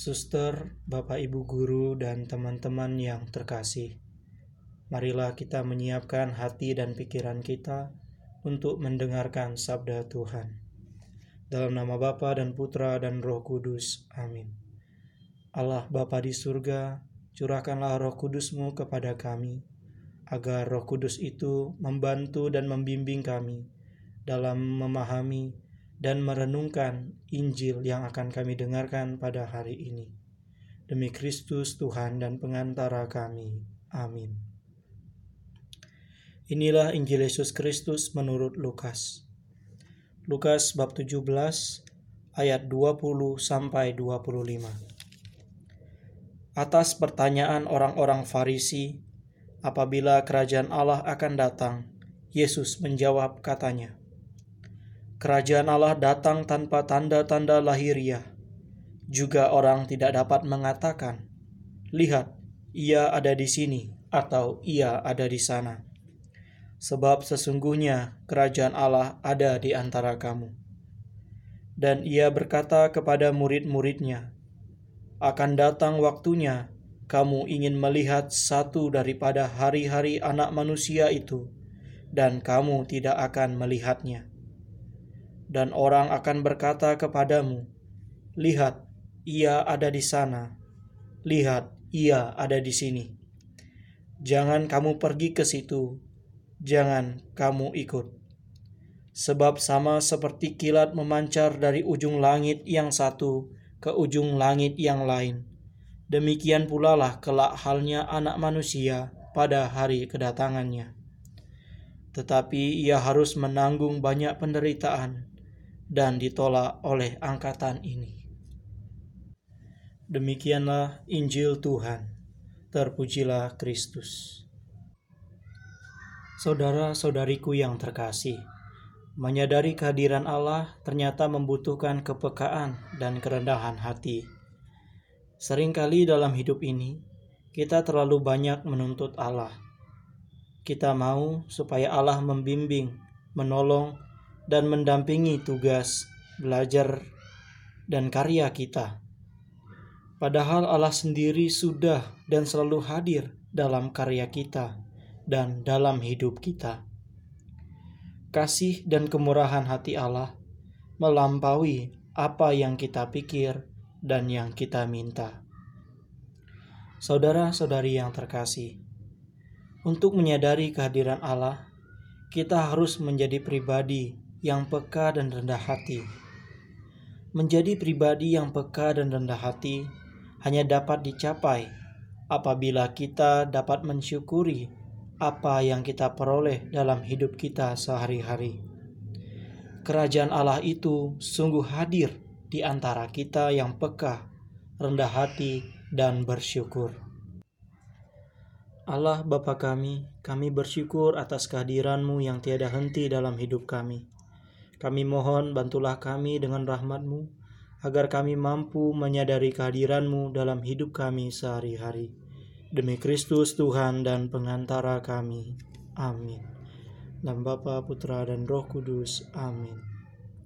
Suster, Bapak Ibu guru, dan teman-teman yang terkasih, marilah kita menyiapkan hati dan pikiran kita untuk mendengarkan sabda Tuhan. Dalam nama Bapa dan Putra dan Roh Kudus. Amin. Allah Bapa di surga, curahkanlah Roh Kudusmu kepada kami, agar Roh Kudus itu membantu dan membimbing kami dalam memahami dan merenungkan Injil yang akan kami dengarkan pada hari ini. Demi Kristus Tuhan dan pengantara kami. Amin. Inilah Injil Yesus Kristus menurut Lukas. Lukas bab 17 ayat 20 sampai 25. Atas pertanyaan orang-orang Farisi, apabila kerajaan Allah akan datang, Yesus menjawab katanya, Kerajaan Allah datang tanpa tanda-tanda lahiriah. Juga orang tidak dapat mengatakan, "Lihat, ia ada di sini," atau "ia ada di sana." Sebab sesungguhnya kerajaan Allah ada di antara kamu. Dan ia berkata kepada murid-muridnya, "Akan datang waktunya kamu ingin melihat satu daripada hari-hari Anak Manusia itu, dan kamu tidak akan melihatnya." Dan orang akan berkata kepadamu, "Lihat, ia ada di sana. Lihat, ia ada di sini." Jangan kamu pergi ke situ, jangan kamu ikut. Sebab sama seperti kilat memancar dari ujung langit yang satu ke ujung langit yang lain. Demikian pula lah kelak halnya anak manusia pada hari kedatangannya. Tetapi ia harus menanggung banyak penderitaan dan ditolak oleh angkatan ini. Demikianlah Injil Tuhan. Terpujilah Kristus. Saudara-saudariku yang terkasih, menyadari kehadiran Allah ternyata membutuhkan kepekaan dan kerendahan hati. Seringkali dalam hidup ini, kita terlalu banyak menuntut Allah. Kita mau supaya Allah membimbing, menolong, dan mendampingi tugas, belajar, dan karya kita. Padahal Allah sendiri sudah dan selalu hadir dalam karya kita dan dalam hidup kita. Kasih dan kemurahan hati Allah melampaui apa yang kita pikir dan yang kita minta. Saudara-saudari yang terkasih, untuk menyadari kehadiran Allah, kita harus menjadi pribadi yang peka dan rendah hati. Menjadi pribadi yang peka dan rendah hati hanya dapat dicapai apabila kita dapat mensyukuri apa yang kita peroleh dalam hidup kita sehari-hari. Kerajaan Allah itu sungguh hadir di antara kita yang peka, rendah hati, dan bersyukur. Allah Bapa kami, kami bersyukur atas kehadiran-Mu yang tiada henti dalam hidup kami. Kami mohon bantulah kami dengan rahmat-Mu, agar kami mampu menyadari kehadiran-Mu dalam hidup kami sehari-hari. Demi Kristus Tuhan dan pengantara kami. Amin. Dan Bapa, Putra, dan Roh Kudus. Amin.